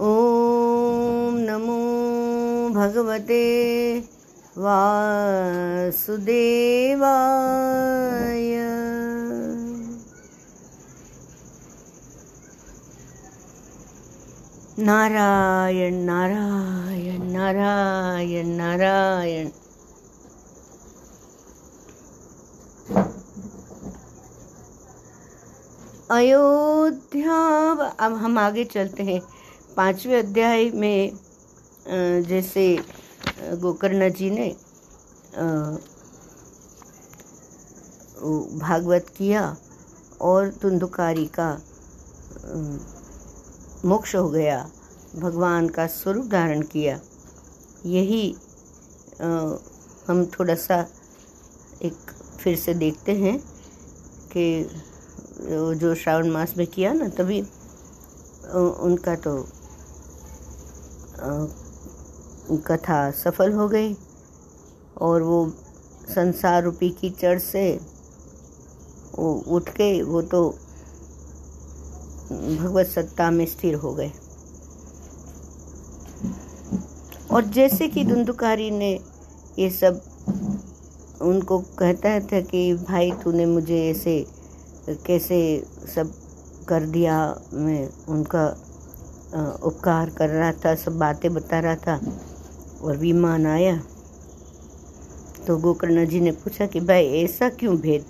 ॐ नमो भगवते वासुदेवाय। नारायण नारायण नारायण नारायण। अयोध्या अब हम आगे चलते हैं। पाँचवें अध्याय में जैसे गोकर्ण जी ने भागवत किया और धुंधुकारी का मोक्ष हो गया, भगवान का स्वरूप धारण किया। यही हम थोड़ा सा एक फिर से देखते हैं कि जो श्रावण मास में किया ना, तभी उनका तो कथा सफल हो गई और वो संसार रूपी कीचड़ से वो उठ के वो तो भगवत सत्ता में स्थिर हो गए। और जैसे कि धुंधुकारी ने ये सब उनको कहता था कि भाई तूने मुझे ऐसे कैसे सब कर दिया मैं उनका उपकार कर रहा था, सब बातें बता रहा था और विमान आया। तो गोकर्ण जी ने पूछा कि, भाई, ऐसा क्यों भेद?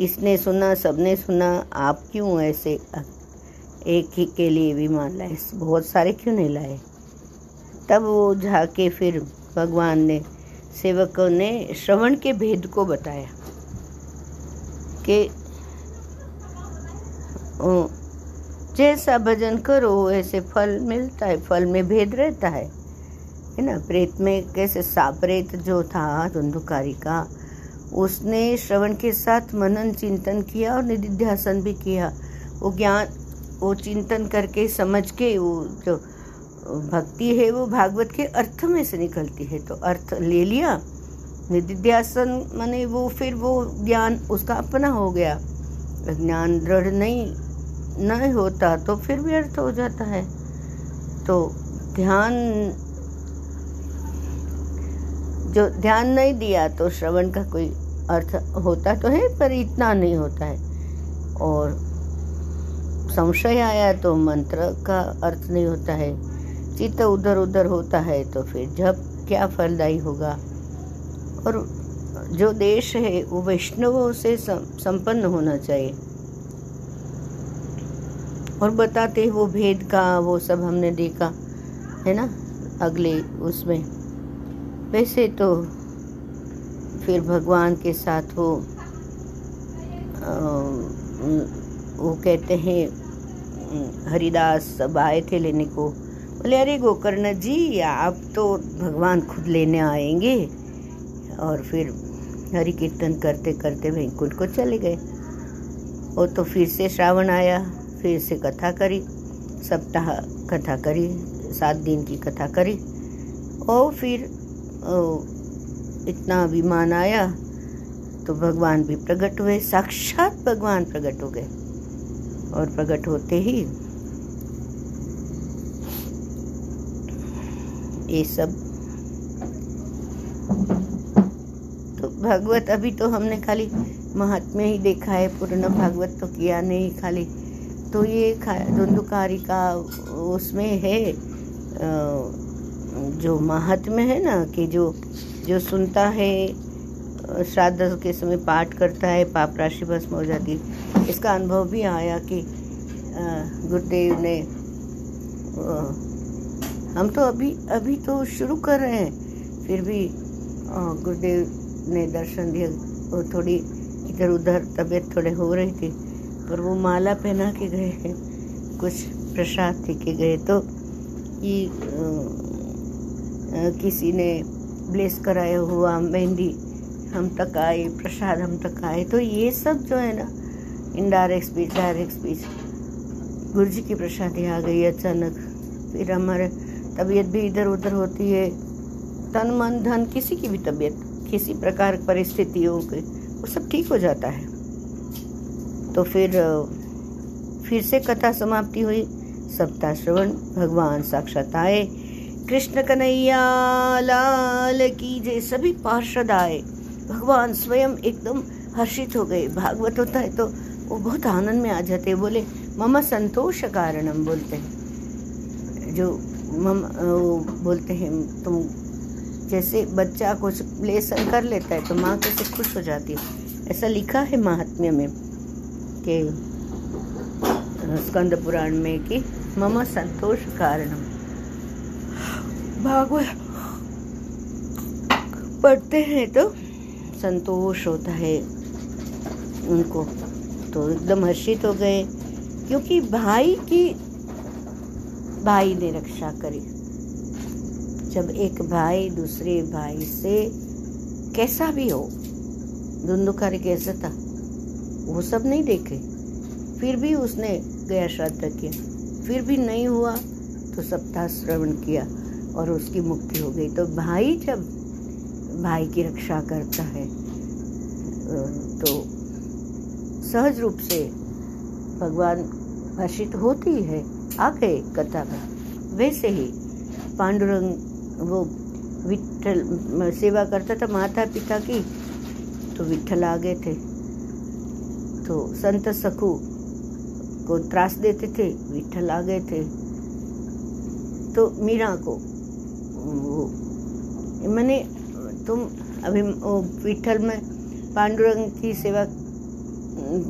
इसने सुना, सबने सुना, आप क्यों ऐसे एक ही के लिए विमान लाए? बहुत सारे क्यों नहीं लाए? तब वो जाके फिर भगवान ने, सेवकों ने श्रवण के भेद को बताया कि जैसा भजन करो, ऐसे फल मिलता है, फल में भेद रहता है। है ना? प्रेत में कैसे साप्रेत जो था, धुंधुकारी का, उसने श्रवण के साथ मनन चिंतन किया और निधिध्यासन भी किया। वो ज्ञान, वो चिंतन करके समझ के वो जो भक्ति है, वो भागवत के अर्थ में से निकलती है। तो अर्थ ले लिया, निधिध्यासन माने वो फिर वो ज्ञान उसका अपना हो गया। ज्ञान दृढ़ नहीं नहीं होता तो फिर भी अर्थ हो जाता है। तो ध्यान, जो ध्यान नहीं दिया तो श्रवण का कोई अर्थ होता तो है, पर इतना नहीं होता है। और संशय आया तो मंत्र का अर्थ नहीं होता है। चित्त उधर उधर होता है तो फिर जब क्या फलदायी होगा? और जो देश है, वो वैष्णवों से संपन्न होना चाहिए। और बताते वो भेद का, वो सब हमने देखा, है ना, अगले उसमें। वैसे तो फिर भगवान के साथ वो वो कहते हैं, हरिदास सब आए थे लेने को। बोले, अरे गोकर्ण जी, आप तो भगवान खुद लेने आएँगे। और फिर हरि कीर्तन करते करते वहीं वैकुंठ को चले गए। वो तो फिर से श्रावण आया। फिर से कथा करी, सप्ताह कथा करी, सात दिन की कथा करी, और फिर इतना अभिमान आया तो भगवान भी प्रकट हुए। साक्षात भगवान प्रकट हो गए और प्रकट होते ही ये सब। तो भागवत अभी तो हमने खाली महात्म्य ही देखा है, पूर्ण भागवत तो किया नहीं खाली। तो ये धुंधुकारी का उसमें है जो महात्म्य है ना, कि जो जो सुनता है श्राद्ध के समय पाठ करता है, पाप राशि भस्म हो जाती इसका अनुभव भी आया कि गुरुदेव ने हम तो अभी अभी तो शुरू कर रहे हैं, फिर भी गुरुदेव ने दर्शन दिया, वो थोड़ी इधर उधर तबीयत थोड़े हो रही थी। पर वो माला पहना के गए हैं। कुछ प्रसाद दे के गए। तो ये किसी ने ब्लेस कराया हुआ मेहंदी। हम तक आए, प्रसाद हम तक आए। तो ये सब जो है ना इनडायरेक्ट स्पीच डायरेक्ट स्पीच गुरु जी की प्रसादी आ गई अचानक। फिर हमारे तबीयत भी इधर उधर होती है। तन, मन, धन, किसी की भी तबीयत, किसी प्रकार परिस्थितियों के, वो सब ठीक हो जाता है। तो फिर फिर से कथा समाप्ति हुई। सप्ताह श्रवण, भगवान साक्षात आए। कृष्ण कन्हैया, लाल की जय, सभी पार्षद आए। भगवान स्वयं एकदम हर्षित हो गए। भागवत होता है तो वो बहुत आनंद में आ जाते बोले, मम संतोष कारणम बोलते हैं। जो मम वो बोलते हैं, तुम जैसे बच्चा कुछ लेसन कर लेता है तो माँ कैसे खुश हो जाती है? ऐसा लिखा है महात्म्य में। के स्कंद पुराण में कि मम संतोष कारणम। भागवत पढ़ते हैं तो? संतोष होता है उनको। तो एकदम हर्षित हो गए क्योंकि भाई की भाई ने रक्षा करी। जब एक भाई दूसरे भाई से कैसा भी हो धुंधुकारी कैसा था वो सब नहीं देखे। फिर भी उसने गया श्राद्ध किया। फिर भी नहीं हुआ तो सप्ताह श्रवण किया और उसकी मुक्ति हो गई। तो भाई जब भाई की रक्षा करता है तो सहज रूप से भगवान भाषित होती है आ गए कथा में। वैसे ही पांडुरंग वो विठल सेवा करता था माता पिता की तो विठल आ गए थे। तो संत सखू को त्रास देते थे विठल आ गए थे। तो मीरा को, वो, मैंने, तुम अभी विठल में पांडुरंग की सेवा,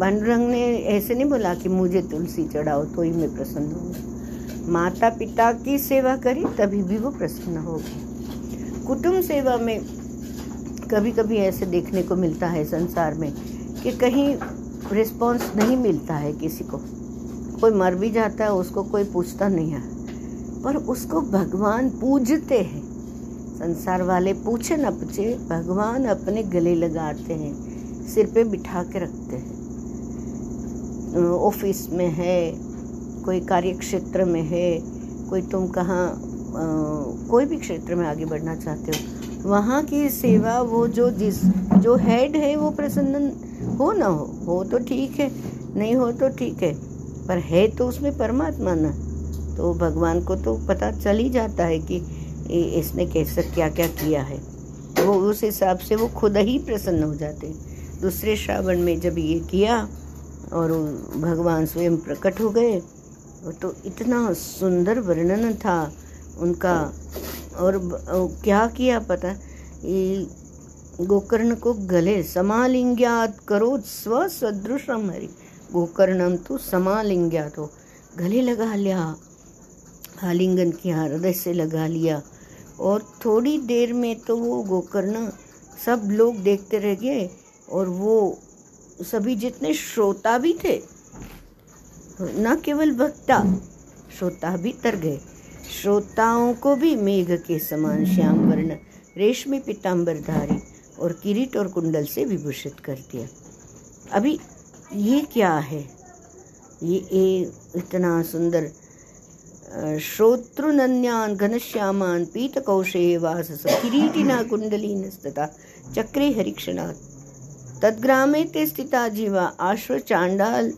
पांडुरंग ने ऐसे नहीं बोला कि मुझे तुलसी चढ़ाओ तो ही मैं प्रसन्न हूँ माता पिता की सेवा करी, तभी भी वो प्रसन्न होगी कुटुंब सेवा में कभी कभी ऐसे देखने को मिलता है संसार में कि कहीं रिस्पॉन्स नहीं मिलता है किसी को। कोई मर भी जाता है, उसको कोई पूछता नहीं है। पर उसको भगवान पूजते हैं। संसार वाले पूछे न पूछे, भगवान अपने गले लगाते हैं, सिर पे बिठा के रखते हैं। ऑफ़िस में है, कोई कार्य क्षेत्र में है, कोई तुम कहाँ कोई भी क्षेत्र में आगे बढ़ना चाहते हो, वहाँ की सेवा वो जो जिस, जो हेड है वो प्रसन्न हो ना हो हो तो ठीक है, नहीं हो तो ठीक है, पर है तो उसमें परमात्मा ना। तो भगवान को तो पता चल ही जाता है कि इसने कैसे क्या क्या किया है। वो उस हिसाब से वो खुद ही प्रसन्न हो जाते हैं। दूसरे श्रावण में जब ये किया और भगवान स्वयं प्रकट हो गए तो इतना सुंदर वर्णन था उनका। और क्या किया पता? गोकर्ण को गले समालिंग्यात करो स्व सदृशम हरि। गोकर्णम तो समालिंग्यात हो। गले लगा लिया, आलिंगन किया हृदय से लगा लिया। और थोड़ी देर में तो वो गोकर्ण सब लोग देखते रह गए, और वो सभी जितने श्रोता भी थे, न केवल वक्ता श्रोता भी तर गए। श्रोताओं को भी मेघ के समान श्याम वर्ण, रेशमी पिताम्बर धारी और किरीट और कुंडल से विभूषित कर दिया अभी ये क्या है? ये ए, इतना सुंदर श्रोतृनन्यान घनश्यामान पीत कौशे वास किरीटिना कुंडलीन तथा चक्रे हरिक्षणा तद्ग्रामे ते स्थिता जीवा आश्व चांडाल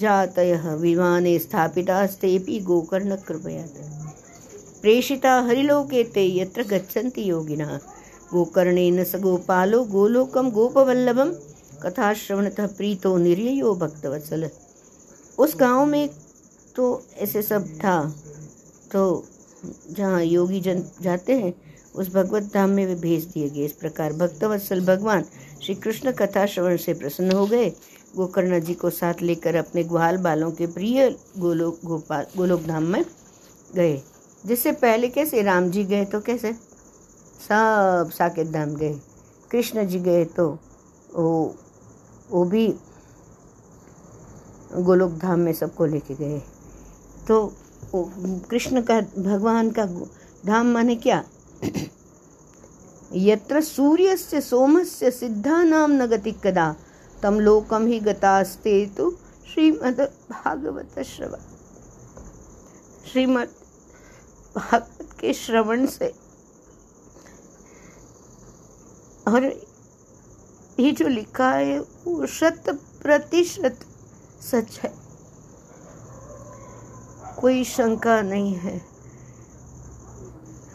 जातय विमाने गोकर्ण कृपया प्रेषिता हरिलोके ते यत्र गच्छन्ति योगिनः गोकर्णेन स गोपालो गोलोकम गोपवल्लभम कथा श्रवणतः प्रीतो निर्यो भक्तवत्सल। उस गाँव में तो ऐसे सब था तो जहाँ योगी जन जाते हैं, उस भगवत धाम में वे भेज दिए गए। इस प्रकार भक्तवत्सल भगवान श्री कृष्ण कथा श्रवण से प्रसन्न हो गए। गोकर्ण जी को साथ लेकर अपने ग्वाल बालों के प्रिय गोलोक गोपाल गोलोक धाम में गए, जिससे पहले कैसे राम जी गए तो कैसे? सब साकेत धाम गए। कृष्ण जी गए तो वो वो भी गोलोक धाम में सबको लेके गए। तो कृष्ण का, भगवान का धाम माने क्या? यत्र सूर्यस्य सोमस्य सिद्धानाम न गति कदा, तम लोकम ही गतास्ते तो श्रीमद भागवत श्रवण। श्रीमद भागवत के श्रवण से और ये जो लिखा है, वो शत प्रतिशत सच है। कोई शंका नहीं है।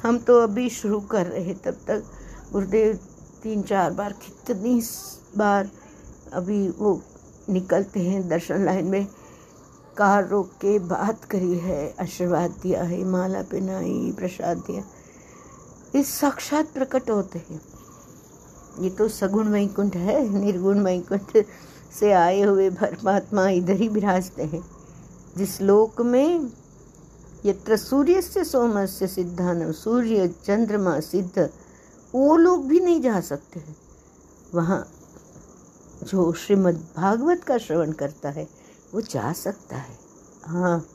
हम तो अभी शुरू कर रहे हैं, तब तक गुरुदेव तीन चार बार, कितनी बार अभी वो निकलते हैं दर्शन लाइन में। कार रोक के बात करी है, आशीर्वाद दिया है, माला पहनाई, प्रसाद दिया। इस साक्षात प्रकट होते हैं। ये तो सगुण वैकुंठ है, निर्गुण वैकुंठ से आए हुए परमात्मा इधर ही विराजते हैं। जिस लोक में यत्र सूर्य से सोम से सिद्धान, सूर्य चंद्रमा सिद्ध, वो लोग भी नहीं जा सकते हैं। वहाँ जो श्रीमद् भागवत का श्रवण करता है, वो जा सकता है। हाँ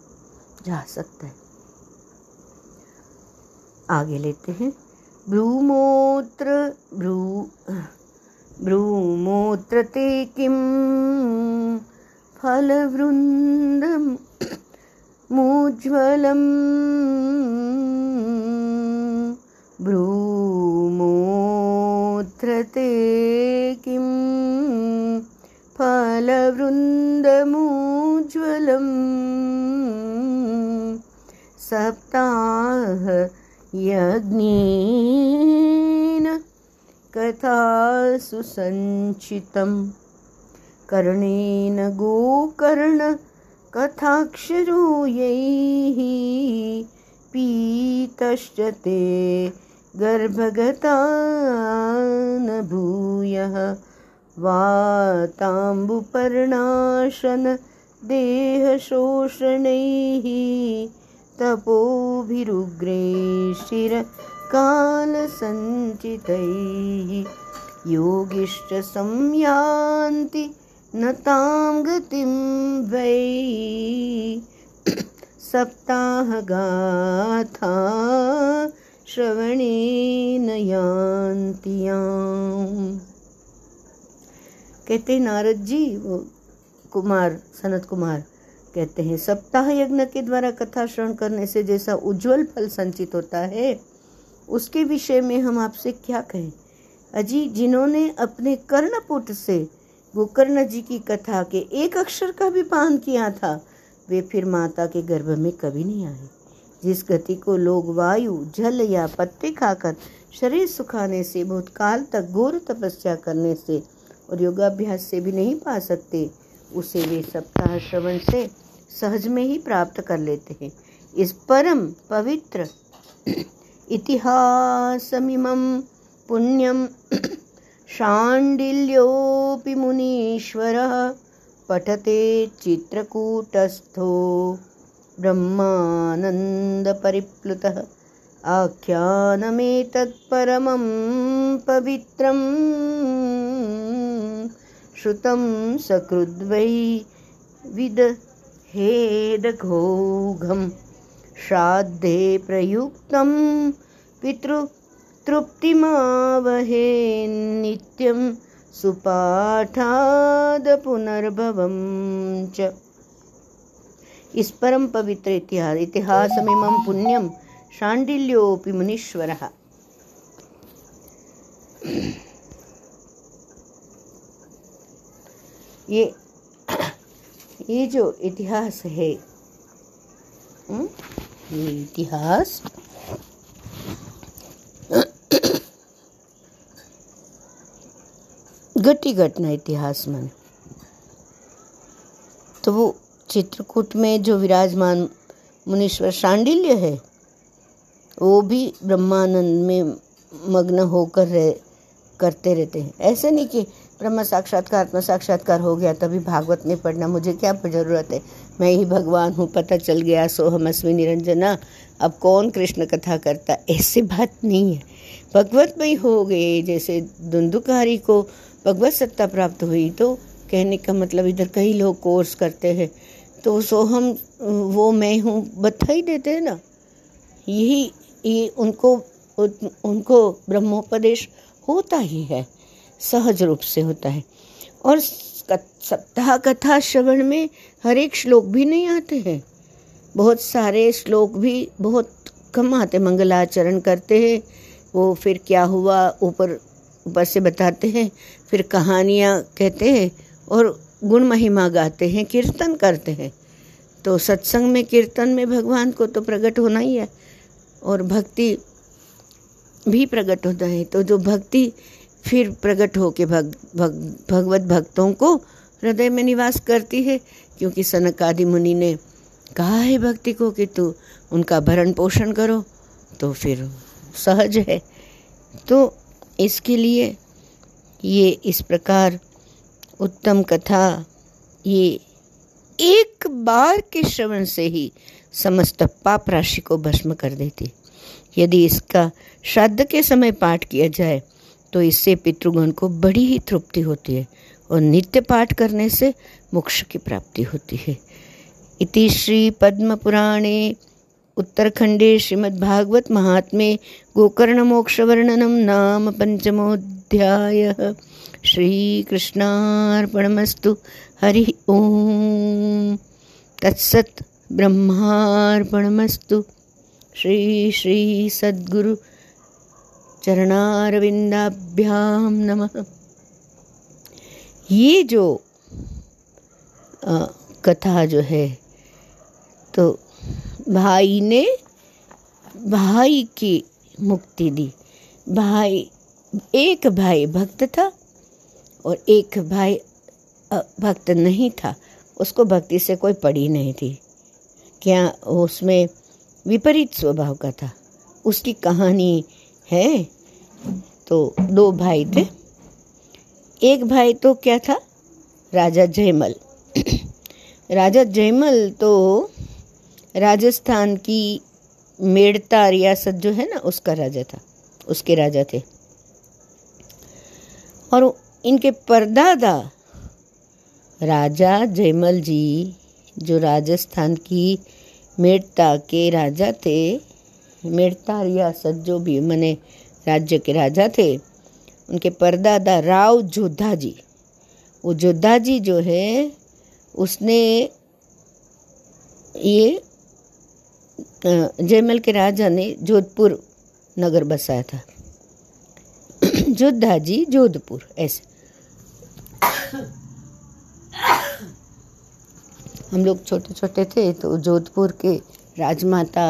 जा सकता है। आगे लेते हैं। ब्रूमोत्रभ्रू ब्रूमोत्रते किं? फलवृन्दं मूज्वलं ब्रूमूत्रते किं? फलवृन्दलं सप्ताह यज्ञेन कथासु सञ्चितं कर्णेन गोकर्ण कथाक्षरो यैः पीतश्च ते गर्भगता न भूयः वाताम्बुपर्णाशन देहशोषणैः तपोभिरुग्रे शिरकालसञ्चितैः योगिश्च संयान्ति न तां गतिं वै। सप्ताहगाथा श्रवणेन यान्ति याम्। कहते नारद जी, वो कुमार, सनत कुमार कहते हैं, सप्ताह यज्ञ के द्वारा कथा श्रवण करने से जैसा उज्जवल फल संचित होता है, उसके विषय में हम आपसे क्या कहें? अजी, जिन्होंने अपने कर्णपुट से गोकर्ण जी की कथा के एक अक्षर का भी पान किया था, वे फिर माता के गर्भ में कभी नहीं आए। जिस गति को लोग वायु, जल या पत्ते खाकर शरीर सुखाने से, भूतकाल तक घोर तपस्या करने से और योगाभ्यास से भी नहीं पा सकते उसे वे सप्ताह श्रवण से सहज में ही प्राप्त कर लेते हैं। इस परम पवित्र इतिहासमिमं पुण्यं शाण्डिल्योऽपि मुनीश्वरः पठते चित्रकूटस्थो ब्रह्मानन्दपरिप्लुतः। आख्यानमेतत्परमं पवित्रम्। श्रुतं सकृद्वै विदहेदघोघं श्राद्धे प्रयुक्तं पितृतृप्तिमावहे नित्यं सुपाठादपुनर्भवं च। इस परम पवित्र इतिहास इतिहासमिमं पुण्यं शाण्डिल्योऽपि मुनीश्वरः। ये ये जो इतिहास है ये इतिहास घटी घटना इतिहास में। तो वो चित्रकूट में जो विराजमान मुनीश्वर शांडिल्य है, वो भी ब्रह्मानंद में मग्न होकर रह, करते रहते हैं। ऐसे नहीं कि ब्रह्म साक्षात्कार आत्म साक्षात्कार हो गया, तभी भागवत नहीं पढ़ना मुझे क्या ज़रूरत है? मैं ही भगवान हूँ, पता चल गया सो हम अस्वी निरंजना। अब कौन कृष्ण कथा करता? ऐसी बात नहीं है। भगवत में हो गए, जैसे धुंधुकारी को भगवत सत्ता प्राप्त हुई तो कहने का मतलब इधर कई लोग कोर्स करते हैं। तो सो हम वो मैं हूँ, बधाई देते हैं ना? यही, ये उनको उनको ब्रह्मोपदेश होता ही है। सहज रूप से होता है। और सप्ताह कथा श्रवण में हर एक श्लोक भी नहीं आते हैं। बहुत सारे श्लोक भी बहुत कम आते मंगलाचरण करते हैं, वो फिर क्या हुआ, ऊपर ऊपर से बताते हैं, फिर कहानियाँ कहते हैं और गुण महिमा गाते हैं, कीर्तन करते हैं। तो सत्संग में, कीर्तन में भगवान को तो प्रकट होना ही है और भक्ति भी प्रकट होता है। तो जो भक्ति फिर प्रकट हो के भग, भग भगवत भक्तों को हृदय में निवास करती है क्योंकि सनक आदि मुनि ने कहा है भक्ति को कि तू उनका भरण पोषण करो तो फिर सहज है। तो इसके लिए ये इस प्रकार उत्तम कथा ये एक बार के श्रवण से ही समस्त पाप राशि को भस्म कर देती। यदि इसका श्राद्ध के समय पाठ किया जाए तो इससे पितृगण को बड़ी ही तृप्ति होती है और नित्य पाठ करने से मोक्ष की प्राप्ति होती है। इति श्री पद्म पुराणे उत्तरखंडे श्रीमद्भागवत महात्मे गोकर्ण मोक्ष वर्णनम नाम पंचमोध्याय श्रीकृष्णार्पणमस्तु। हरि ओम। तत्सत ब्रह्मार्पणमस्तु। श्री श्री सद्गुरु चरणारविंदाभ्याम नमः। ये जो आ, कथा जो है तो भाई ने भाई की मुक्ति दी। भाई एक भाई भक्त था और एक भाई भक्त नहीं था। उसको भक्ति से कोई पड़ी नहीं थी। क्या उसमें विपरीत स्वभाव का था? उसकी कहानी है? तो दो भाई थे। एक भाई तो क्या था? राजा जयमल। राजा जयमल तो राजस्थान की मेड़ता रियासत जो है ना, उसका राजा था, उसके राजा थे। और इनके परदादा राजा जयमल जी, जो राजस्थान की मेड़ता के राजा थे मेड़ता रियासत जो भी, मने राज्य के राजा थे। उनके परदादा राव जोधा जी वो जोधा जी जो है, उसने ये जयमल के राजा ने जोधपुर नगर बसाया था। जोधा जी जोधपुर, ऐसे। हम लोग छोटे छोटे थे तो जोधपुर के राजमाता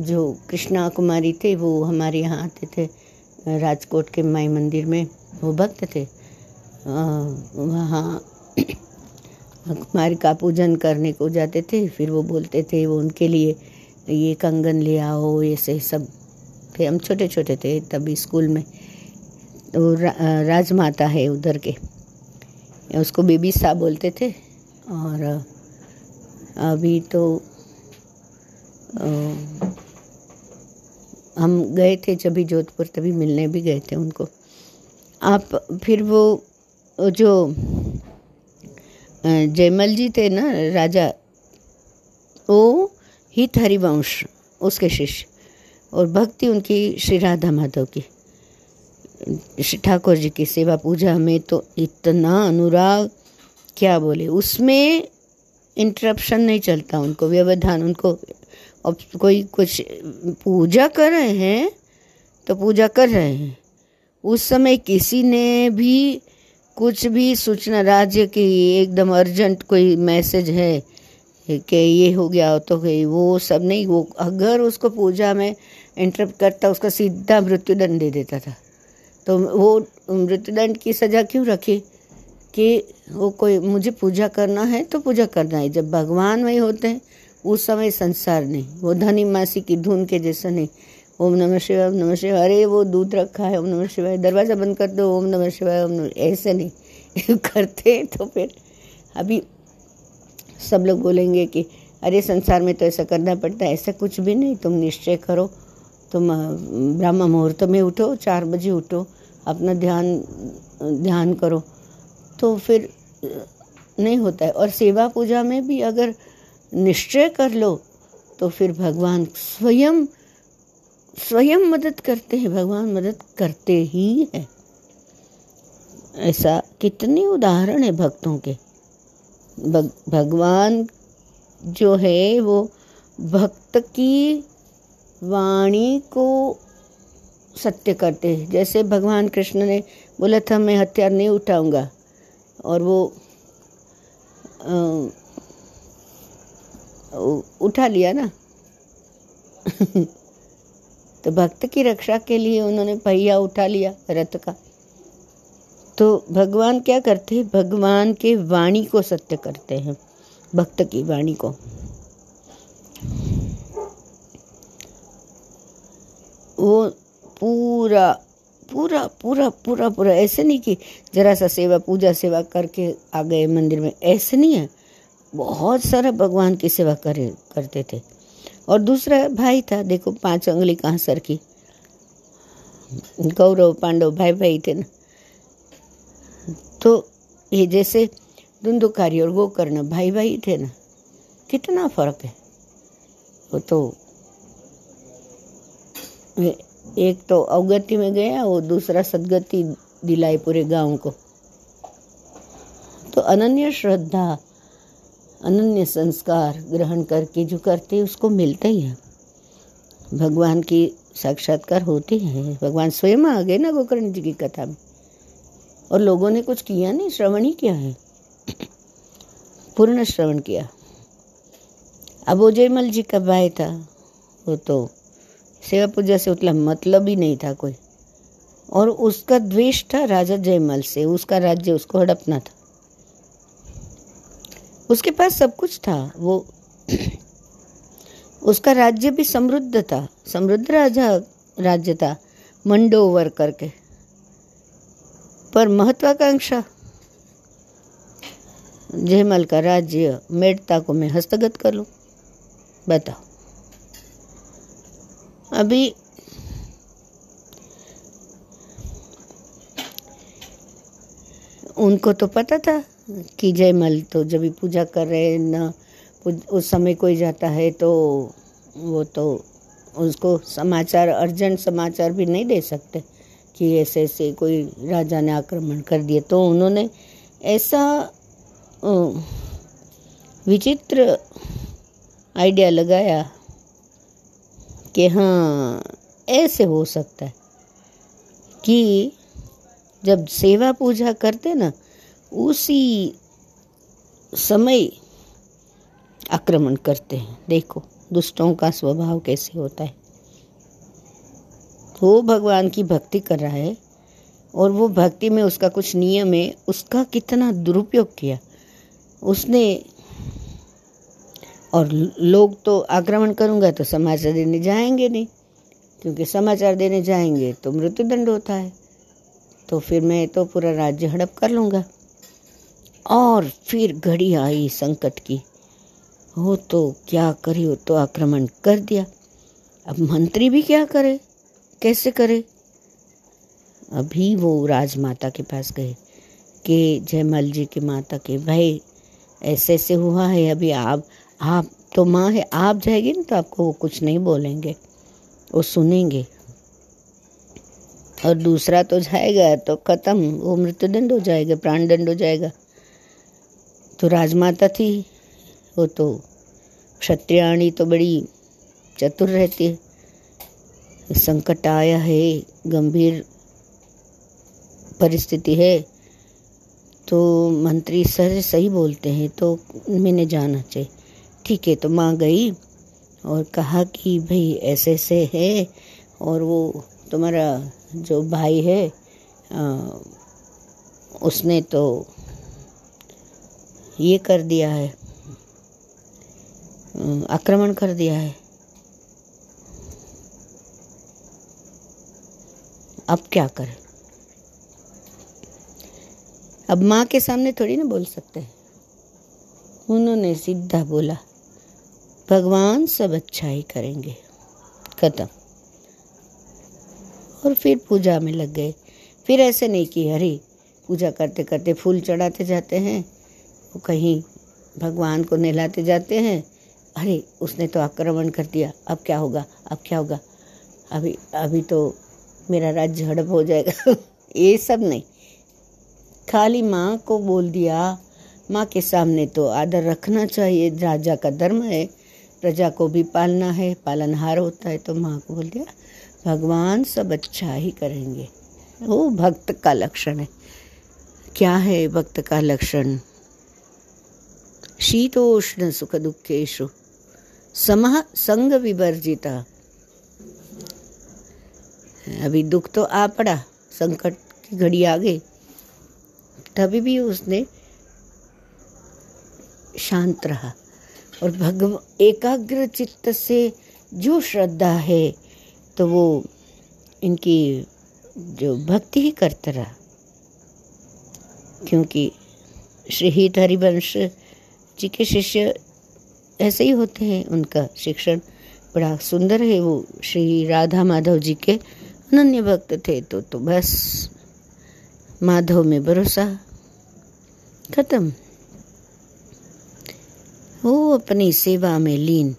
जो कृष्णा कुमारी थे, वो हमारे यहाँ आते थे। राजकोट के माई मंदिर में वो भक्त थे। वहाँ कुमारी का पूजन करने को जाते थे फिर वो बोलते थे वो उनके लिए ये कंगन ले आओ ऐसे सब। थे हम छोटे छोटे थे तभी स्कूल में। तो रा, राजमाता है उधर के। उसको बेबी साहब बोलते थे और अभी तो हम गए थे जब भी जोधपुर, तभी मिलने भी गए थे उनको। आप फिर वो जो जयमल जी थे ना, राजा, वो हित हरिवंश, उसके शिष्य, और भक्ति उनकी श्री राधा माधव की। श्री ठाकुर जी की सेवा पूजा में तो इतना अनुराग, क्या बोले, उसमें इंटरप्शन नहीं चलता उनको, व्यवधान उनको अब कोई कुछ पूजा कर रहे हैं तो पूजा कर रहे हैं। उस समय किसी ने भी कुछ भी सूचना, राज्य की एकदम अर्जेंट कोई मैसेज है कि ये हो गया तो वो सब नहीं, वो अगर उसको पूजा में इंटरप्ट करता, उसका सीधा मृत्युदंड दे देता था। तो वो मृत्युदंड की सज़ा क्यों रखी? कि वो कोई मुझे पूजा करना है तो पूजा करना है। जब भगवान वही होते हैं उस समय संसार नहीं। वो धनी मासी की धुन के जैसा नहीं। ओम नमः शिवाय, ओम नमः शिवाय। अरे, वो दूध रखा है, ओम नमः शिवाय। दरवाज़ा बंद कर दो, ओम नमः शिवाय, ओम नमः ऐसे नहीं। करते तो फिर अभी सब लोग बोलेंगे कि, अरे, संसार में तो ऐसा करना पड़ता है। ऐसा कुछ भी नहीं। तुम निश्चय करो। तुम ब्रह्म मुहूर्त में उठो, चार बजे उठो, अपना ध्यान ध्यान करो। तो फिर नहीं होता है। और सेवा पूजा में भी अगर निश्चय कर लो तो फिर भगवान स्वयं स्वयं मदद करते हैं भगवान मदद करते ही हैं। ऐसा कितने उदाहरण है भक्तों के। भग, भगवान जो है वो भक्त की वाणी को सत्य करते हैं। जैसे भगवान कृष्ण ने बोला था मैं हथियार नहीं उठाऊँगा। और वो आ, उठा लिया ना। तो भक्त की रक्षा के लिए उन्होंने पहिया उठा लिया, रथ का। तो भगवान क्या करते हैं? भगवान के वाणी को सत्य करते हैं, भक्त की वाणी को। वो पूरा पूरा पूरा पूरा पूरा, ऐसे नहीं कि जरा सा सेवा, पूजा सेवा करके आ गए मंदिर में, ऐसे नहीं है। बहुत सारा भगवान की सेवा करे, करते थे। और दूसरा भाई था, देखो, पाँच उंगली कहाँ सर की। गौरव, पांडव भाई भाई थे ना। तो ये जैसे धुंधुकारी और गोकर्ण भाई भाई थे ना, कितना फ़र्क है। वो तो एक तो अवगति में गया वो दूसरा सदगति दिलाई पूरे गाँव को। तो अनन्य श्रद्धा अनन्य संस्कार ग्रहण करके जो करते हैं, उसको मिलता ही है। भगवान की साक्षात्कार होती है भगवान स्वयं आ गए ना गोकर्ण जी की कथा में। और लोगों ने कुछ किया नहीं, श्रवण ही किया है। पूर्ण श्रवण किया। अब वो जयमल जी का भाई था? वो तो सेवा पूजा से उतना मतलब ही नहीं था कोई। और उसका द्वेष था राजा जयमल से, उसका राज्य उसको हड़पना था। उसके पास सब कुछ था, वो उसका राज्य भी समृद्ध था, समृद्ध राजा, राज्य था मंडोवर करके। पर महत्वाकांक्षा, जयमल का राज्य मेड़ता को मैं हस्तगत कर लूँ। बताओ। अभी उनको तो पता था कि जयमल तो जब भी पूजा कर रहे हैं, न उस समय कोई जाता है तो वो तो उसको समाचार, अर्जेंट समाचार भी नहीं दे सकते कि ऐसे ऐसे कोई राजा ने आक्रमण कर दिया। तो उन्होंने ऐसा विचित्र आइडिया लगाया कि हाँ ऐसे हो सकता है कि जब सेवा पूजा करते ना उसी समय आक्रमण करते हैं। देखो, दुष्टों का स्वभाव कैसे होता है। वो भगवान की भक्ति कर रहा है और वो भक्ति में उसका कुछ नियम है, उसका कितना दुरुपयोग किया। उसने और लोग तो आक्रमण करूँगा तो समाचार देने जाएँगे नहीं, क्योंकि समाचार देने जाएँगे तो मृत्युदंड होता है। तो फिर मैं तो पूरा राज्य हड़प कर लूँगा। और फिर घड़ी आई संकट की। हो तो क्या करे हो तो आक्रमण कर दिया। अब मंत्री भी क्या करे, कैसे करे? अभी वो राजमाता के पास गए कि जयमल जी की माता के, भाई ऐसे ऐसे हुआ है, अभी आप आप तो माँ है, आप जाएगी ना तो आपको वो कुछ नहीं बोलेंगे, वो सुनेंगे। और दूसरा तो जाएगा तो खत्म, वो मृत्युदंड हो जाएगा प्राण दंड हो जाएगा। तो राजमाता थी वो तो क्षत्रियाणी तो बड़ी चतुर रहती है। संकट आया है गंभीर परिस्थिति है तो मंत्री सर सही बोलते हैं तो मैंने जाना चाहिए। ठीक है तो माँ गई और कहा कि भाई ऐसे ऐसे है और वो तुम्हारा जो भाई है आ, उसने तो ये कर दिया है। आक्रमण कर दिया है। अब क्या करें? अब माँ के सामने थोड़ी ना बोल सकते हैं। उन्होंने सीधा बोला, भगवान सब अच्छा ही करेंगे। खत्म। और फिर पूजा में लग गए। फिर ऐसे नहीं कि हरी पूजा करते करते फूल चढ़ाते जाते हैं कहीं भगवान को नहलाते जाते हैं। अरे, उसने तो आक्रमण कर दिया। अब क्या होगा? अब क्या होगा? अभी अभी तो मेरा राज्य हड़प हो जाएगा। ये सब नहीं। खाली माँ को बोल दिया, माँ के सामने तो आदर रखना चाहिए। राजा का धर्म है। प्रजा को भी पालना है। पालनहार होता है तो माँ को बोल दिया, भगवान सब अच्छा ही करेंगे। वो भक्त का लक्षण है। क्या है भक्त का लक्षण? शीतोष्ण सुख दुखेशु समह संग विवर्जिता अभी दुख तो आ पड़ा, संकट की घड़ी आ गई। तभी भी उसने शांत रहा और भगव एकाग्र चित्त से जो श्रद्धा है तो वो इनकी जो भक्ति ही करता रहा। क्योंकि श्री हरिवंश जी के शिष्य ऐसे ही होते हैं, उनका शिक्षण बड़ा सुंदर है। वो श्री राधा माधव जी के अनन्य भक्त थे तो तो बस माधव में भरोसा खत्म। वो अपनी सेवा में लीन,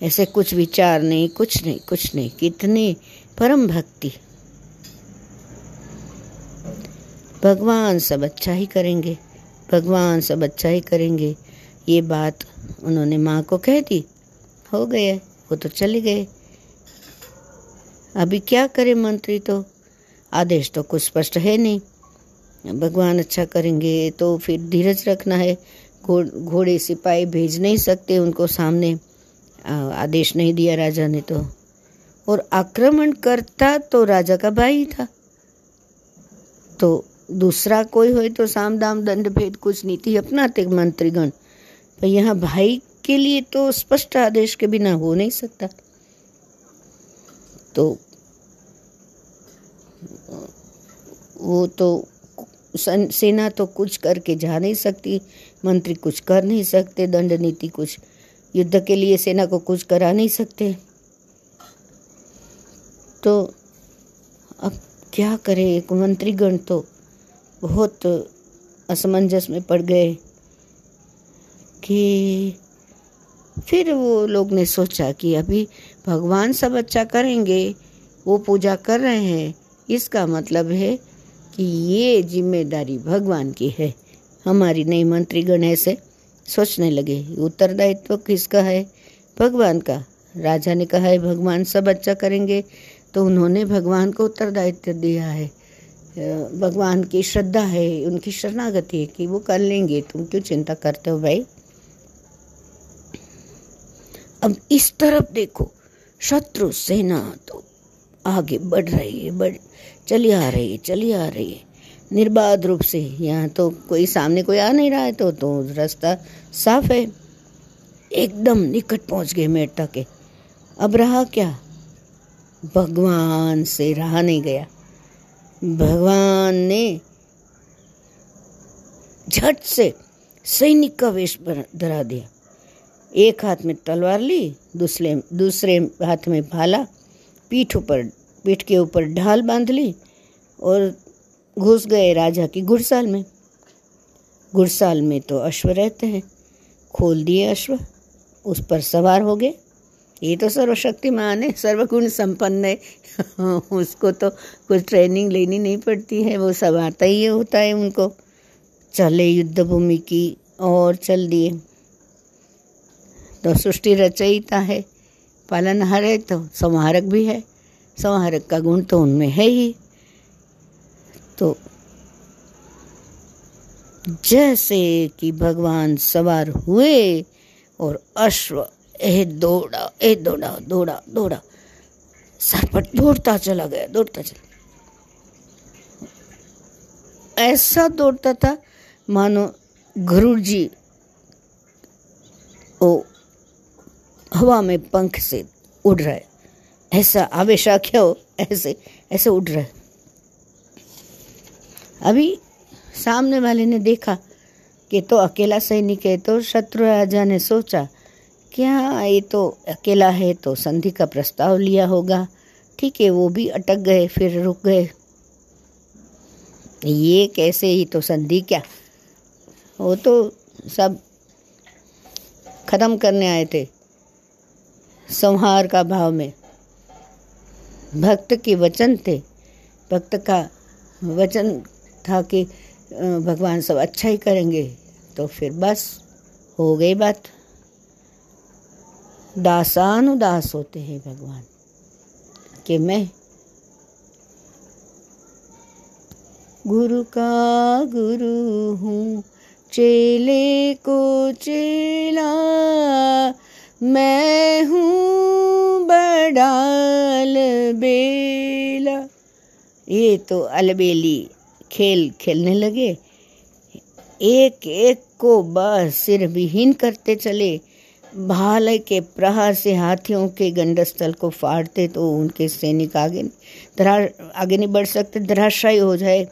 ऐसे कुछ विचार नहीं, कुछ नहीं कुछ नहीं, कितने परम भक्ति। भगवान सब अच्छा ही करेंगे, भगवान सब अच्छा ही करेंगे। ये बात उन्होंने माँ को कह दी। हो गए, वो तो चले गए। अभी क्या करे मंत्री तो? आदेश तो कुछ स्पष्ट है नहीं। भगवान अच्छा करेंगे तो फिर धीरज रखना है। घोड़, घोड़े सिपाही भेज नहीं सकते उनको सामने। आदेश नहीं दिया राजा ने तो। और आक्रमण करता तो राजा का भाई था। तो दूसरा कोई हो तो साम दाम दंड भेद कुछ नीति अपनाते मंत्रीगण। पर यहाँ भाई के लिए तो स्पष्ट आदेश के बिना हो नहीं सकता। तो वो तो सेना तो कुछ करके जा नहीं सकती, मंत्री कुछ कर नहीं सकते, दंड नीति कुछ, युद्ध के लिए सेना को कुछ करा नहीं सकते। तो अब क्या करें? एक मंत्रीगण तो बहुत असमंजस में पड़ गए। कि फिर वो लोग ने सोचा कि अभी भगवान सब अच्छा करेंगे, वो पूजा कर रहे हैं। इसका मतलब है कि ये ज़िम्मेदारी भगवान की है। हमारी नई मंत्री मंत्रीगण ऐसे सोचने लगे, उत्तरदायित्व किसका है? भगवान का। राजा ने कहा है भगवान सब अच्छा करेंगे। तो उन्होंने भगवान को उत्तरदायित्व दिया है। भगवान की श्रद्धा है, उनकी शरणागति है कि वो कर लेंगे। तुम क्यों चिंता करते हो भाई? अब इस तरफ़ देखो, शत्रु सेना तो आगे बढ़ रही है, बढ़, चली आ रही है, चली आ रही है। निर्बाध रूप से यहाँ तो कोई सामने कोई आ नहीं रहा है तो तो रास्ता साफ़ है। एकदम निकट पहुँच गए मेटा के। अब रहा क्या? भगवान से रहा नहीं गया। भगवान ने झट से सैनिक का वेश धरा दिया। एक हाथ में तलवार ली, दूसरे दूसरे हाथ में भाला, पीठ ऊपर, पीठ के ऊपर ढाल बाँध ली और घुस गए राजा की घुड़साल में। घुड़साल में तो अश्व रहते हैं, खोल दिए अश्व, उस पर सवार हो गए। ये तो सर्वशक्तिमान है, सर्वगुण संपन्न है। उसको तो कुछ ट्रेनिंग लेनी नहीं पड़ती है, वो सब आता ही होता है उनको। चले युद्ध भूमि की और चल दिए। तो सृष्टि रचयिता है पालनहार है तो संहारक भी है। संहारक का गुण तो उनमें है ही। तो जैसे कि भगवान सवार हुए और अश्व, ए दौड़ा ए दौड़ा दौड़ा दौड़ा सरपट दौड़ता चला गया, दौड़ता चला ऐसा दौड़ता था, मानो गुरु जी ओ हवा में पंख से उड़ रहा है। ऐसा आवेश क्या हो, ऐसे ऐसे उड़ रहा है। अभी सामने वाले ने देखा कि तो अकेला सैनिक है तो शत्रु राजा ने सोचा, क्या ये तो अकेला है तो संधि का प्रस्ताव लिया होगा। ठीक है, वो भी अटक गए, फिर रुक गए। ये कैसे ही तो संधि क्या? वो तो सब खत्म करने आए थे। संहार का भाव में। भक्त के वचन थे। भक्त का वचन था कि भगवान सब अच्छा ही करेंगे तो फिर बस हो गई बात। दासानुदास होते हैं भगवान, कि मैं गुरु का गुरु हूँ, चेले को चेला मैं हूँ बड़ाल बेला। ये तो अलबेली खेल खेलने लगे। एक एक को बस सिर विहीन करते चले। भाल के प्रहार से हाथियों के गंडस्थल को फाड़ते तो उनके सैनिक आगे, धरा, आगे नहीं बढ़ सकते, धराशायी हो जाए।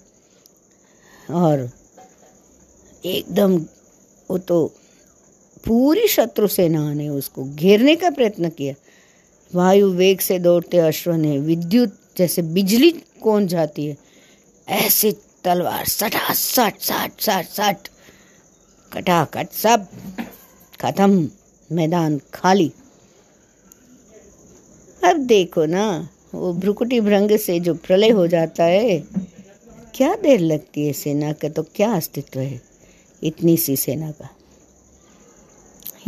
और एकदम वो तो पूरी शत्रु सेना ने उसको घेरने का प्रयत्न किया। वायु वेग से दौड़ते अश्व ने, विद्युत जैसे बिजली कौन जाती है, ऐसे तलवार सटा सट सट सट सट कटाकट सब खत्म, मैदान खाली। अब देखो ना, वो भ्रुकुटी भ्रंग से जो प्रलय हो जाता है, क्या देर लगती है सेना का तो क्या अस्तित्व है इतनी सी सेना का?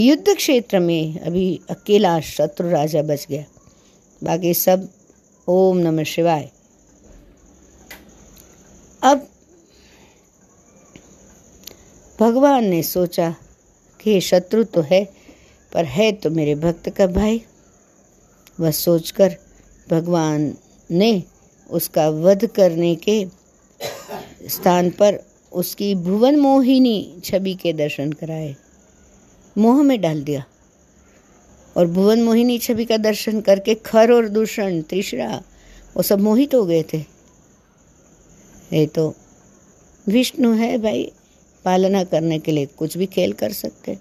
युद्ध क्षेत्र में अभी अकेला शत्रु राजा बच गया। बाकी सब ओम नमः शिवाय। अब भगवान ने सोचा कि शत्रु तो है, पर है तो मेरे भक्त का भाई। वह सोचकर भगवान ने उसका वध करने के स्थान पर उसकी भुवन मोहिनी छवि के दर्शन कराए। मोह में डाल दिया। और भुवन मोहिनी छवि का दर्शन करके खर और दूषण त्रिशरा वो सब मोहित हो गए थे। ये तो विष्णु है भाई, पालना करने के लिए कुछ भी खेल कर सकते।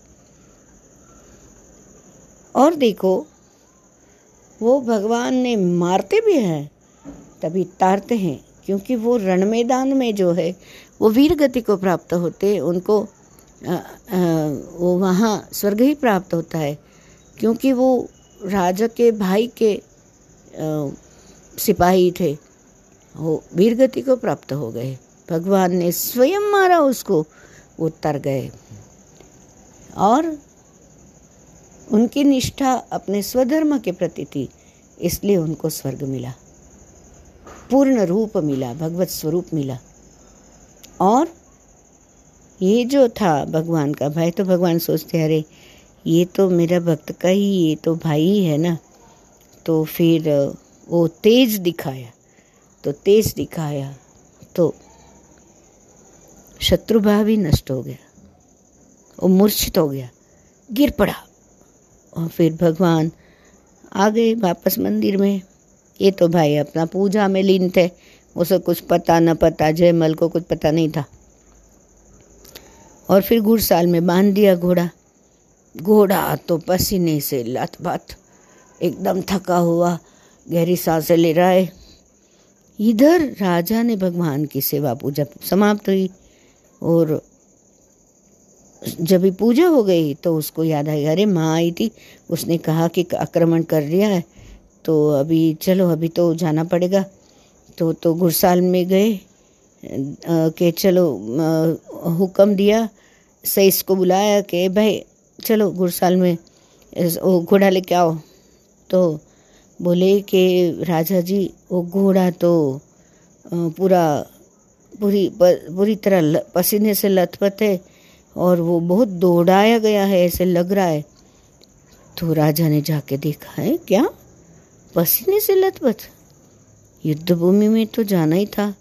और देखो, वो भगवान ने मारते भी हैं, तभी तारते हैं, क्योंकि वो रण मैदान में जो है, वो वीर गति को प्राप्त होते, उनको वो वहाँ स्वर्ग ही प्राप्त होता है, क्योंकि वो राजा के भाई के सिपाही थे, वो वीरगति को प्राप्त हो गए। भगवान ने स्वयं मारा उसको, वो तर गए। और उनकी निष्ठा अपने स्वधर्म के प्रति थी, इसलिए उनको स्वर्ग मिला। पूर्ण रूप मिला, भगवत स्वरूप मिला। और ये जो था भगवान का भाई तो भगवान सोचते, अरे, ये तो मेरा भक्त का ही, ये तो भाई ही ना? तो फिर, वो तेज दिखाया तो तेज दिखाया तो शत्रुभाव ही नष्ट हो गया, वो मूर्छित हो गया, गिर पड़ा। और फिर भगवान आ गए वापस मंदिर में। ये तो भाई अपना पूजा में लीन थे उसे कुछ पता न पता, जयमल को कुछ पता नहीं था। और फिर घुड़साल में बाँध दिया घोड़ा। घोड़ा तो पसीने से लथपथ, एकदम थका हुआ, गहरी साँसें ले रहा है। इधर राजा ने भगवान की सेवा पूजा समाप्त हुई और जब भी पूजा हो गई तो उसको याद आई, अरे माँ आई थी, उसने कहा कि आक्रमण कर दिया है तो अभी चलो, अभी तो जाना पड़ेगा। तो तो घुड़साल में गए। कि चलो हुक्म दिया सईस को बुलाया कि, भाई, चलो घुड़साल में वो घोड़ा लेके आओ। तो बोले कि, राजा जी, वो घोड़ा तो पूरा, पूरी पूरी तरह पसीने से लथपथ है और वो बहुत दौड़ाया गया है, ऐसे लग रहा है। तो राजा ने जाके देखा, है, क्या? पसीने से लथपथ? युद्ध भूमि में तो जाना ही था।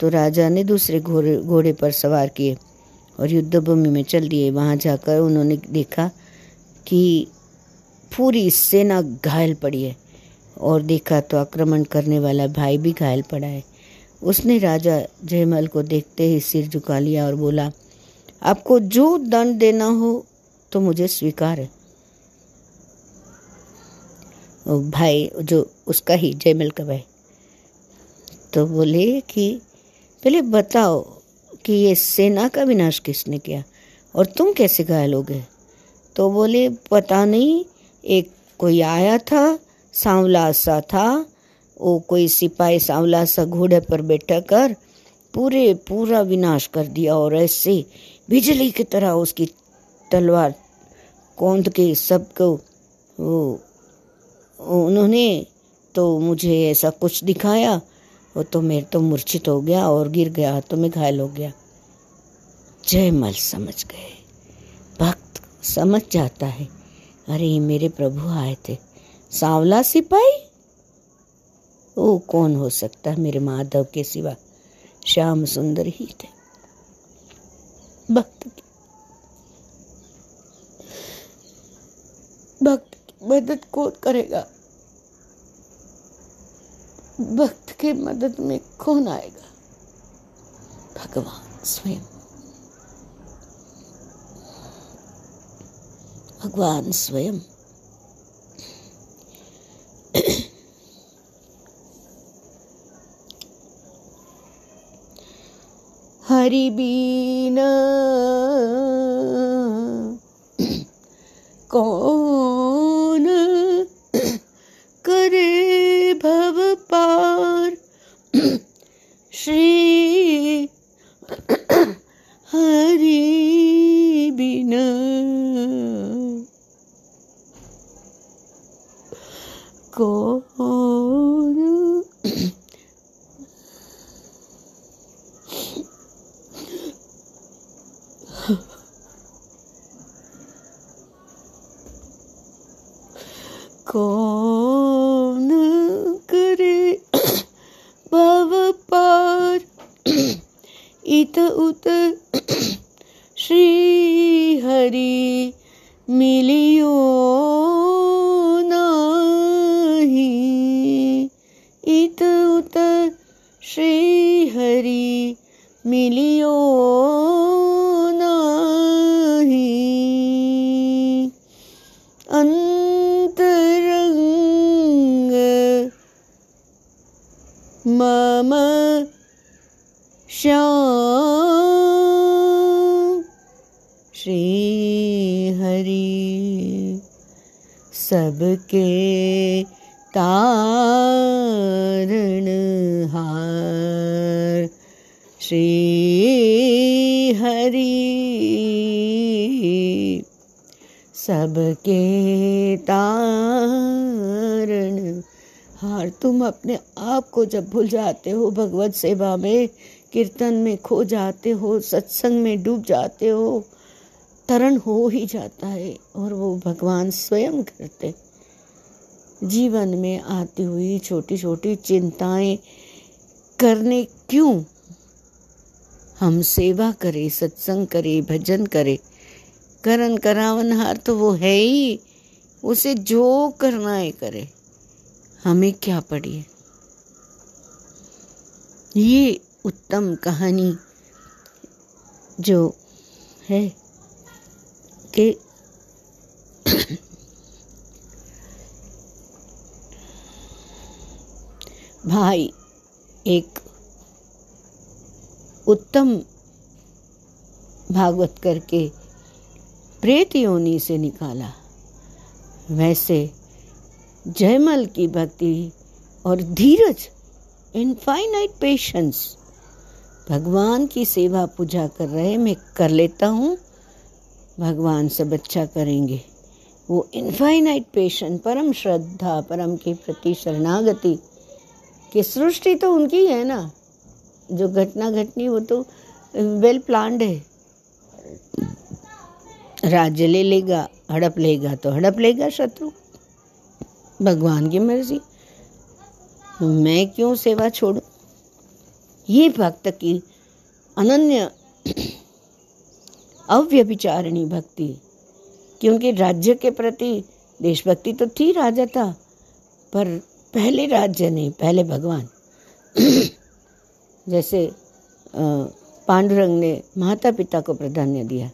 तो राजा ने दूसरे घोड़े घोड़े पर सवार किए और युद्ध भूमि में चल दिए। वहाँ जाकर उन्होंने देखा कि पूरी सेना घायल पड़ी है और देखा तो आक्रमण करने वाला भाई भी घायल पड़ा है। उसने राजा जयमल को देखते ही सिर झुका लिया और बोला, आपको जो दंड देना हो तो मुझे स्वीकार है। भाई जो उसका ही जयमल का भाई तो बोले कि पहले बताओ कि ये सेना का विनाश किसने किया और तुम कैसे घायल हो गए? तो बोले, पता नहीं, एक कोई आया था सांवला सा था, वो कोई सिपाही सांवला सा घोड़े पर बैठा कर पूरे, पूरा विनाश कर दिया और ऐसे बिजली की तरह उसकी तलवार कौंद के सबको, वो, उन्होंने तो मुझे ऐसा कुछ दिखाया वो तो मेरे तो मूर्छित हो गया और गिर गया तो मैं घायल हो गया। जयमल समझ गए। भक्त समझ जाता है। अरे ये मेरे प्रभु आए थे। सांवला सिपाही? वो कौन हो सकता है मेरे माधव के सिवा? श्याम सुंदर ही थे। भक्त भक्त मदद कौन करेगा? भक्त के मदद में कौन आएगा? भगवान स्वयं। भगवान स्वयं। हरि बीन। कौन करे भव पार। श्री हरि बिन। कौन? कौन करे भव पार इत उत श्री हरि मिलियो अपने आप को जब भूल जाते हो, भगवत सेवा में, कीर्तन में खो जाते हो, सत्संग में डूब जाते हो, तरण हो ही जाता है और वो भगवान स्वयं करते जीवन में आती हुई छोटी छोटी चिंताएँ करने क्यों? हम सेवा करें, सत्संग करें, भजन करें। करन करावनहार तो वो है ही, उसे जो करना है करे। हमें क्या पड़ी ये उत्तम कहानी जो है कि भाई एक उत्तम भागवत करके प्रेत योनि से निकाला। वैसे जयमल की भक्ति और धीरज इनफाइनाइट पेशेंस भगवान की सेवा पूजा कर रहे, मैं कर लेता हूँ। भगवान सब अच्छा करेंगे। वो इनफाइनाइट पेशेंस परम श्रद्धा, परम के प्रति शरणागति। की सृष्टि तो उनकी है ना। जो घटना घटनी वो तो वेल प्लान्ड है। राज्य ले लेगा, हड़प लेगा तो हड़प लेगा शत्रु। भगवान की मर्ज़ी। मैं क्यों सेवा छोड़ू? ये भक्त की अनन्य अव्यभिचारिणी भक्ति, क्योंकि राज्य के प्रति देशभक्ति तो थी राजा था, पर पहले राज्य नहीं, पहले भगवान। जैसे पांडुरंग ने माता पिता को प्राधान्य दिया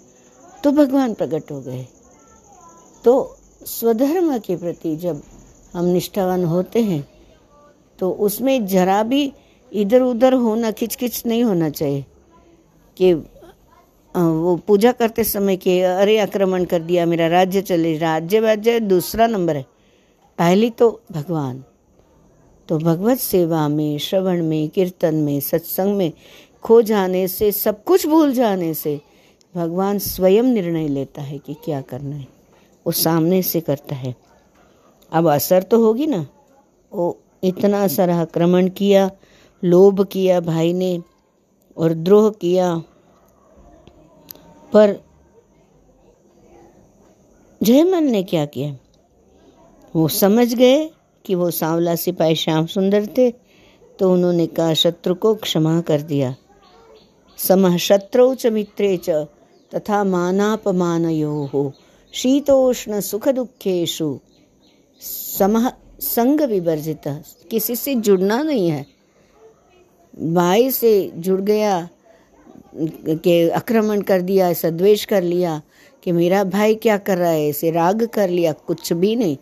तो भगवान प्रकट हो गए। तो स्वधर्म के प्रति जब हम निष्ठावान होते हैं तो उसमें जरा भी इधर उधर होना, खिचखिच नहीं होना चाहिए कि वो पूजा करते समय कि, अरे, आक्रमण कर दिया, मेरा राज्य चले, राज्य राज्य दूसरा नंबर है। पहली तो भगवान तो भगवत सेवा में, श्रवण में, कीर्तन में, सत्संग में, खो जाने से, सब कुछ भूल जाने से, भगवान स्वयं निर्णय लेता है कि क्या करना है। वो सामने से करता है। अब असर तो होगी ना। वो इतना सारा आक्रमण किया, लोभ किया भाई ने और द्रोह किया। पर जयमल ने क्या किया? वो समझ गए कि वो सांवला सिपाही श्याम सुंदर थे तो उन्होंने कहा शत्रु को क्षमा कर दिया। समः शत्रु च मित्रे च तथा मानापमान यो हो शीतोष्ण सुख दुखेशु समह, संग विवर्जित किसी से जुड़ना नहीं है। भाई से जुड़ गया, के आक्रमण कर दिया ऐसा द्वेष कर लिया, कि मेरा भाई क्या कर रहा है ऐसे राग कर लिया, कुछ भी नहीं।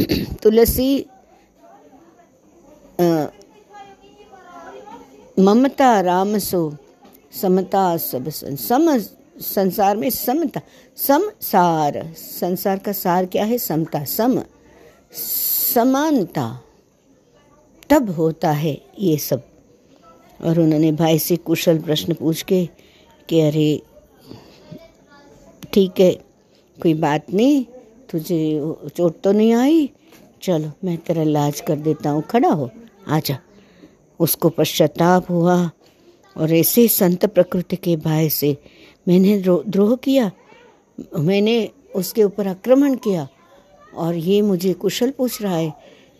तुलसी ममता, राम सो, समता सब सम संसार में समता समसार संसार का सार क्या है? समता। सम, समानता। तब होता है ये सब। और उन्होंने भाई से कुशल प्रश्न पूछ के कि, अरे, ठीक है, कोई बात नहीं, तुझे चोट तो नहीं आई? चलो, मैं तेरा इलाज कर देता हूँ, खड़ा हो आजा उसको पश्चाताप हुआ और ऐसे संत प्रकृति के भाई से मैंने द्रोह किया, मैंने उसके ऊपर आक्रमण किया, और ये मुझे कुशल पूछ रहा है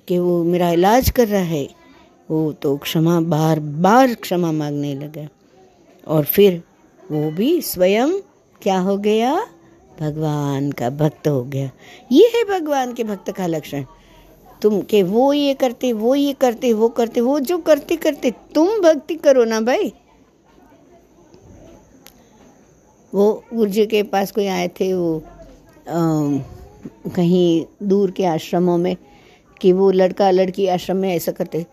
कि वो मेरा इलाज कर रहा है। वो तो क्षमा, बार बार क्षमा मांगने लगा। और फिर वो भी स्वयं, क्या हो गया? भगवान का भक्त हो गया। ये है भगवान के भक्त का लक्षण। तुम के वो ये करते, वो ये करते, वो करते, वो जो करते करते, तुम भक्ति करो ना भाई। वो गुरुजी के पास कोई आए थे वो आ, कहीं दूर के आश्रमों में कि वो लड़का लड़की आश्रम में ऐसा करते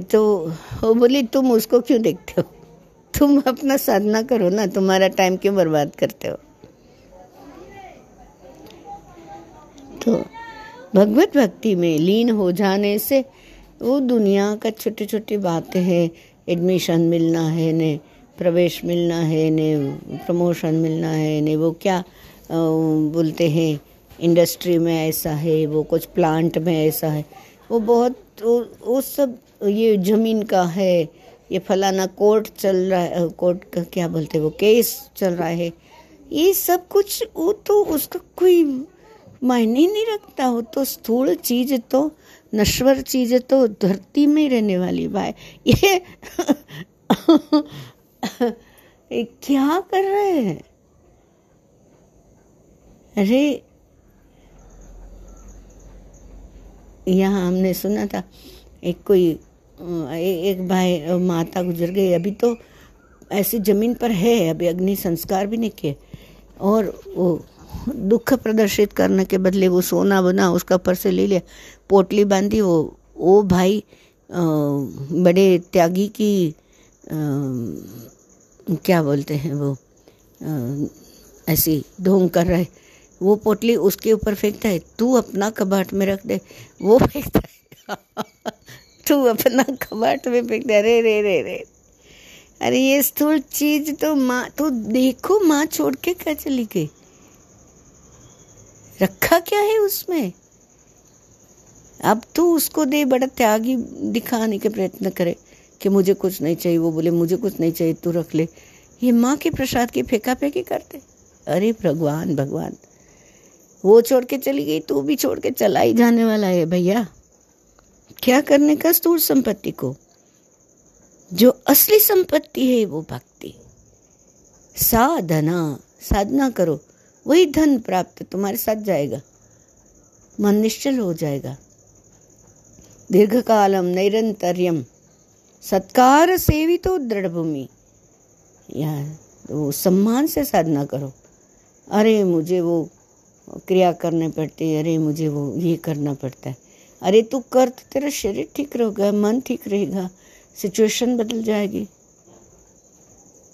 तो वो बोली तुम उसको क्यों देखते हो? तुम अपना साधना करो ना तुम्हारा टाइम क्यों बर्बाद करते हो? तो भगवत भक्ति में लीन हो जाने से वो दुनिया का छोटी छोटी बातें हैं एडमिशन मिलना है ने प्रवेश मिलना है ने प्रमोशन मिलना है ने वो क्या बोलते हैं इंडस्ट्री में ऐसा है वो कुछ प्लांट में ऐसा है। वो बहुत वो, सब ये ज़मीन का है ये फलाना कोर्ट चल रहा है कोर्ट का क्या बोलते हैं वो केस चल रहा है। ये सब कुछ वो तो उसका कोई मायने नहीं रखता हो तो स्थूल चीज़ तो नश्वर चीज़ तो धरती में रहने वाली भाई ये क्या कर रहे हैं? अरे, यहाँ हमने सुना था, एक कोई एक भाई, माता गुजर गई। अभी तो ऐसी ज़मीन पर है, अभी अग्नि संस्कार भी नहीं किए। और वो दुख प्रदर्शित करने के बदले वो सोना बना, उसका ऊपर से ले लिया, पोटली बांधी, वो वो भाई बड़े त्यागी की क्या बोलते हैं वो? ऐसी ढोंग कर रहे। वो पोटली उसके ऊपर फेंकता है। तू अपना कबाट में रख दे। वो फेंकता है। तू अपना कबाट में फेंक दे। रे रे रे रे। अरे, ये स्थूल चीज़ तो माँ तो देखो माँ छोड़ के क्या चली गई? रखा क्या है उसमें? अब तू उसको दे, बड़ा त्यागी दिखाने के प्रयत्न करे। कि मुझे कुछ नहीं चाहिए। वो बोले, मुझे कुछ नहीं चाहिए, तू रख ले। ये माँ के प्रसाद की फेंका फेंकी करते। अरे भगवान भगवान, वो छोड़ के चली गई, तू भी छोड़ के चला ही जाने वाला है भैया। क्या करने का स्थूल संपत्ति को? जो असली संपत्ति है वो भक्ति। साधना साधना करो, वही धन प्राप्त तुम्हारे साथ जाएगा। मन निश्चल हो जाएगा। दीर्घ कालम निरंतर्यम सत्कार सेवी तो दृढ़ भूमि यहाँ, वो सम्मान से साधना करो। अरे, मुझे वो क्रिया करने पड़ती है, अरे, मुझे वो ये करना पड़ता है। अरे, तू कर तो तेरा शरीर ठीक रहेगा, मन ठीक रहेगा सिचुएशन बदल जाएगी।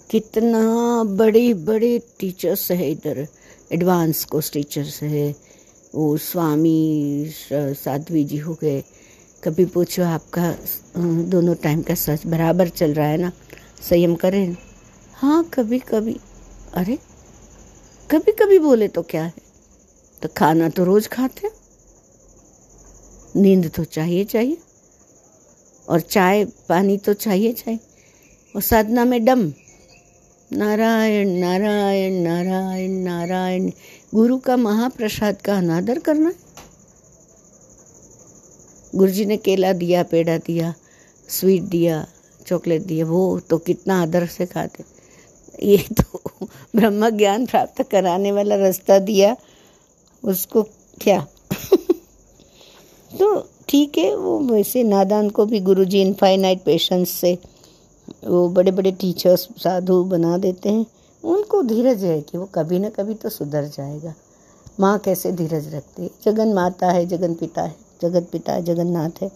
कितना बड़े बड़े टीचर्स है इधर। एडवांस कोर्स टीचर्स है। वो स्वामी साध्वी जी हो गए। कभी पूछो आपका दोनों टाइम का सच बराबर चल रहा है ना? संयम करें? हाँ कभी कभी। अरे, कभी कभी बोले तो क्या है? तो खाना तो रोज खाते नींद तो चाहिए चाहिए। और चाय, पानी तो चाहिए चाहिए। और साधना में डम। नारायण नारायण नारायण नारायण। गुरु का महाप्रसाद का अनादर करना गुरु जी ने केला दिया, पेड़ा दिया, स्वीट दिया, चॉकलेट दिया, वो तो कितना आदर से खाते। ये तो ब्रह्म ज्ञान प्राप्त कराने वाला रास्ता दिया, उसको क्या? तो ठीक है, वो वैसे नादान को भी गुरु जी इनफाइनाइट पेशेंस से वो बड़े बड़े टीचर्स साधु बना देते हैं। उनको धीरज है कि वो कभी ना कभी तो सुधर जाएगा। माँ कैसे धीरज रखती है? जगन माता है, जगन पिता है। जगत पिता जगन्नाथ है।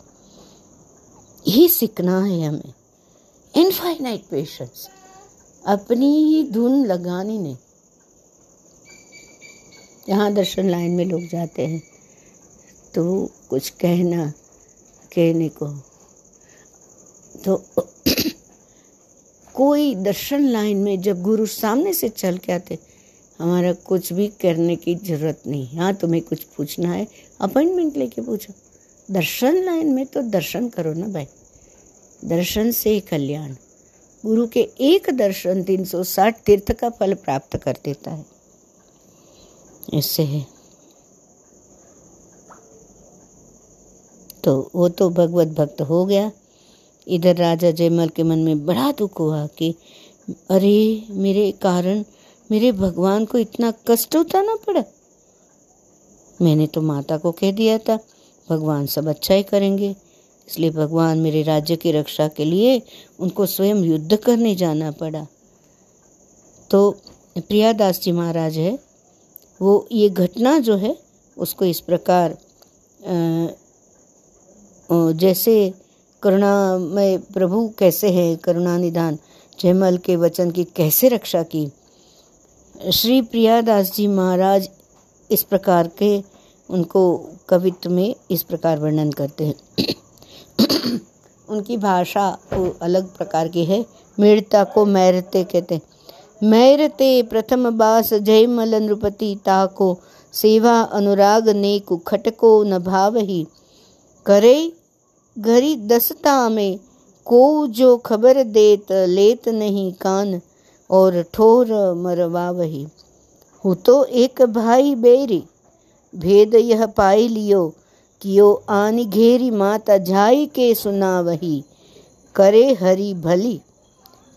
यही सीखना है हमें। इनफाइनाइट पेशेंस अपनी ही धुन लगानी नहीं यहाँ दर्शन लाइन में लोग जाते हैं। तो कुछ कहना, कहने को। तो कोई दर्शन लाइन में जब गुरु सामने से चल के आते हमारा कुछ भी करने की ज़रूरत नहीं हाँ। तुम्हें कुछ पूछना है, अपॉइंटमेंट लेके पूछो। दर्शन लाइन में तो दर्शन करो ना भाई। दर्शन से कल्याण। गुरु के एक दर्शन 360 तीर्थ का फल प्राप्त कर देता है। इससे है। तो वो तो भगवत भक्त हो गया। इधर राजा जयमल के मन में बड़ा दुख हुआ कि, अरे, मेरे कारण मेरे भगवान को इतना कष्ट उठाना पड़ा। मैंने तो माता को कह दिया था, भगवान सब अच्छा ही करेंगे। इसलिए भगवान मेरे राज्य की रक्षा के लिए उनको स्वयं युद्ध करने जाना पड़ा। तो प्रियादास जी महाराज है, वो ये घटना जो है, उसको इस प्रकार जैसे करुणा करुणामय प्रभु कैसे है करुणा निधान जयमल के वचन की कैसे रक्षा की? श्री प्रियादास जी महाराज इस प्रकार के उनको कवित्व में इस प्रकार वर्णन करते हैं। उनकी भाषा अलग प्रकार की है। मेड़ता को मैरते कहते हैं। मैरते प्रथम बास जयमल नृपति ताको, सेवा अनुराग ने खटको न भाव ही करे घरी दसता में, को जो खबर देत लेत नहीं कान। और ठोर मरवा वही हूँ तो एक भाई बेरी, भेद यह पाई लियो कियो आन घेरी माता जाई के सुना वही करे हरी भली।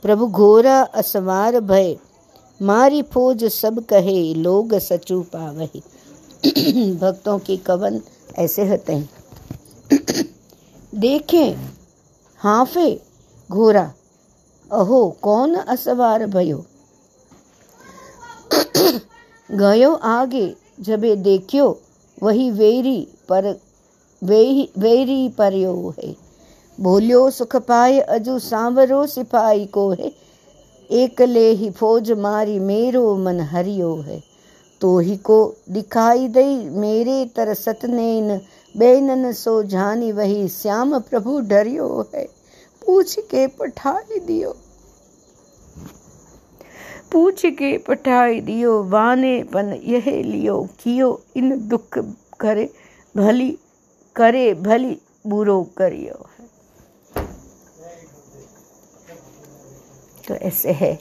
प्रभु घोरा असवार भय, मारी फौज सब कहे लोग सचू पावही। भक्तों की कवन ऐसे होते। हैं देखें, हाफे घोरा अहो, कौन असवार भयो? गयो आगे, जबे देखियो, वही वेरी पर वेरी परयो है। बोलियो, सुख पाए अजू सांवरो सिपाही को है। एकले ही फौज मारी मेरो मन हरियो है। तो ही को दिखाई दई मेरे तर सतनेन, बेनन सो जानी वही श्याम प्रभु डरियो है। पूछ के पठाई दियो। पूछ के पठाई दियो, वाने पन यह लियो, कियो इन दुख करे भली करे भली बुरो करियो। तो ऐसे है।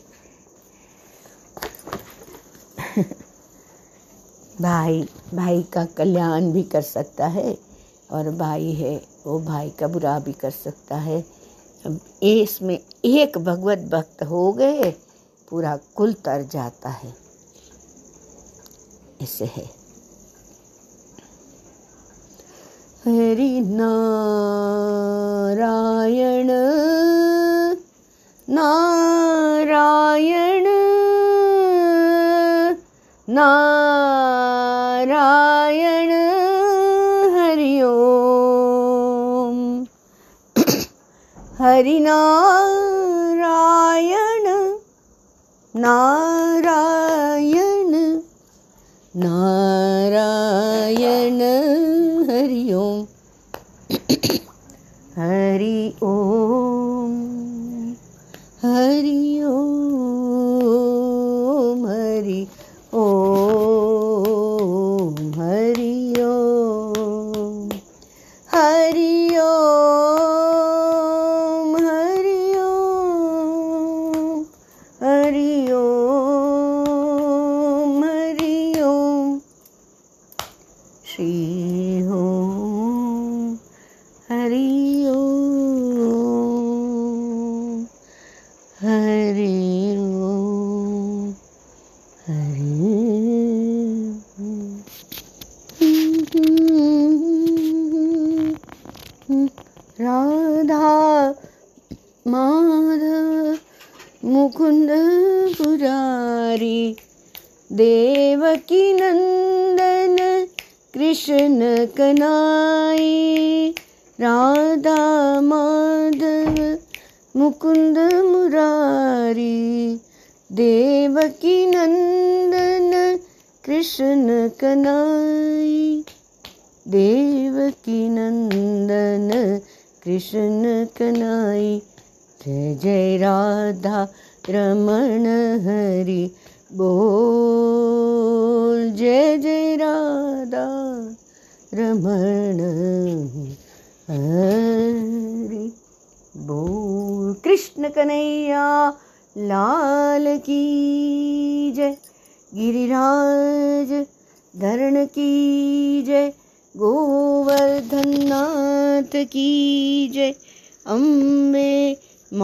भाई भाई का कल्याण भी कर सकता है, और भाई है, वो भाई का बुरा भी कर सकता है। इसमें एक भगवत भक्त हो गए, पूरा कुल तर जाता है। ऐसे है। हरि नारायण नारायण नारायण, हरि हरिनारायण नारायण नारायण हरि ओम। हरि ओम हरि ओम।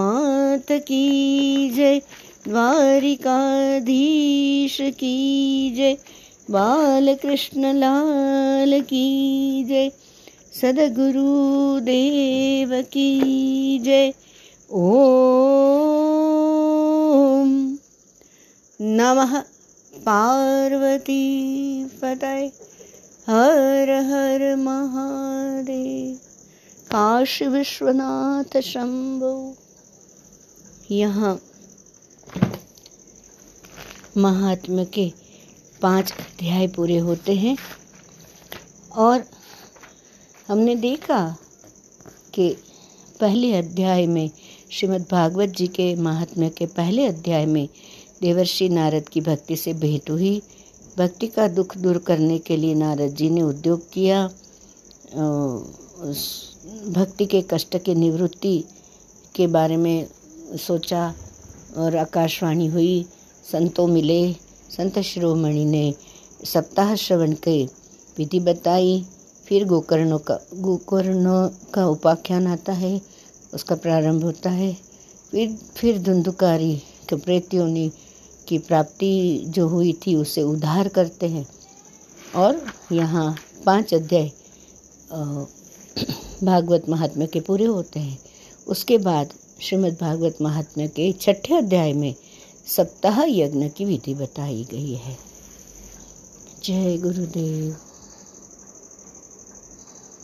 मात की जय, द्वारिकाधीश की जय बाल कृष्ण लाल की जय सदगुरु देव की जय। ओम नमः पार्वती पतय हर हर महादेव। काशी विश्वनाथ शंभो। यहाँ महात्मा के पाँच अध्याय पूरे होते हैं और हमने देखा कि पहले अध्याय में श्रीमद् भागवत जी के महात्म्य के पहले अध्याय में देवर्षि नारद की भक्ति से भेंट हुई। भक्ति का दुख दूर करने के लिए नारद जी ने उद्योग किया भक्ति के कष्ट की निवृत्ति के बारे में सोचा और आकाशवाणी हुई। संतों मिले। संत शिरोमणि ने सप्ताह श्रवण के विधि बताई। फिर गोकर्णों का गोकर्णों का उपाख्यान आता है। उसका प्रारंभ होता है। फिर फिर धुंधुकारी के प्रेत्योनि की प्राप्ति जो हुई थी उसे उधार करते हैं। और यहाँ पाँच अध्याय भागवत महात्म्य के पूरे होते हैं। उसके बाद श्रीमद् भागवत महात्मा के छठे अध्याय में सप्ताह यज्ञ की विधि बताई गई है। जय गुरुदेव।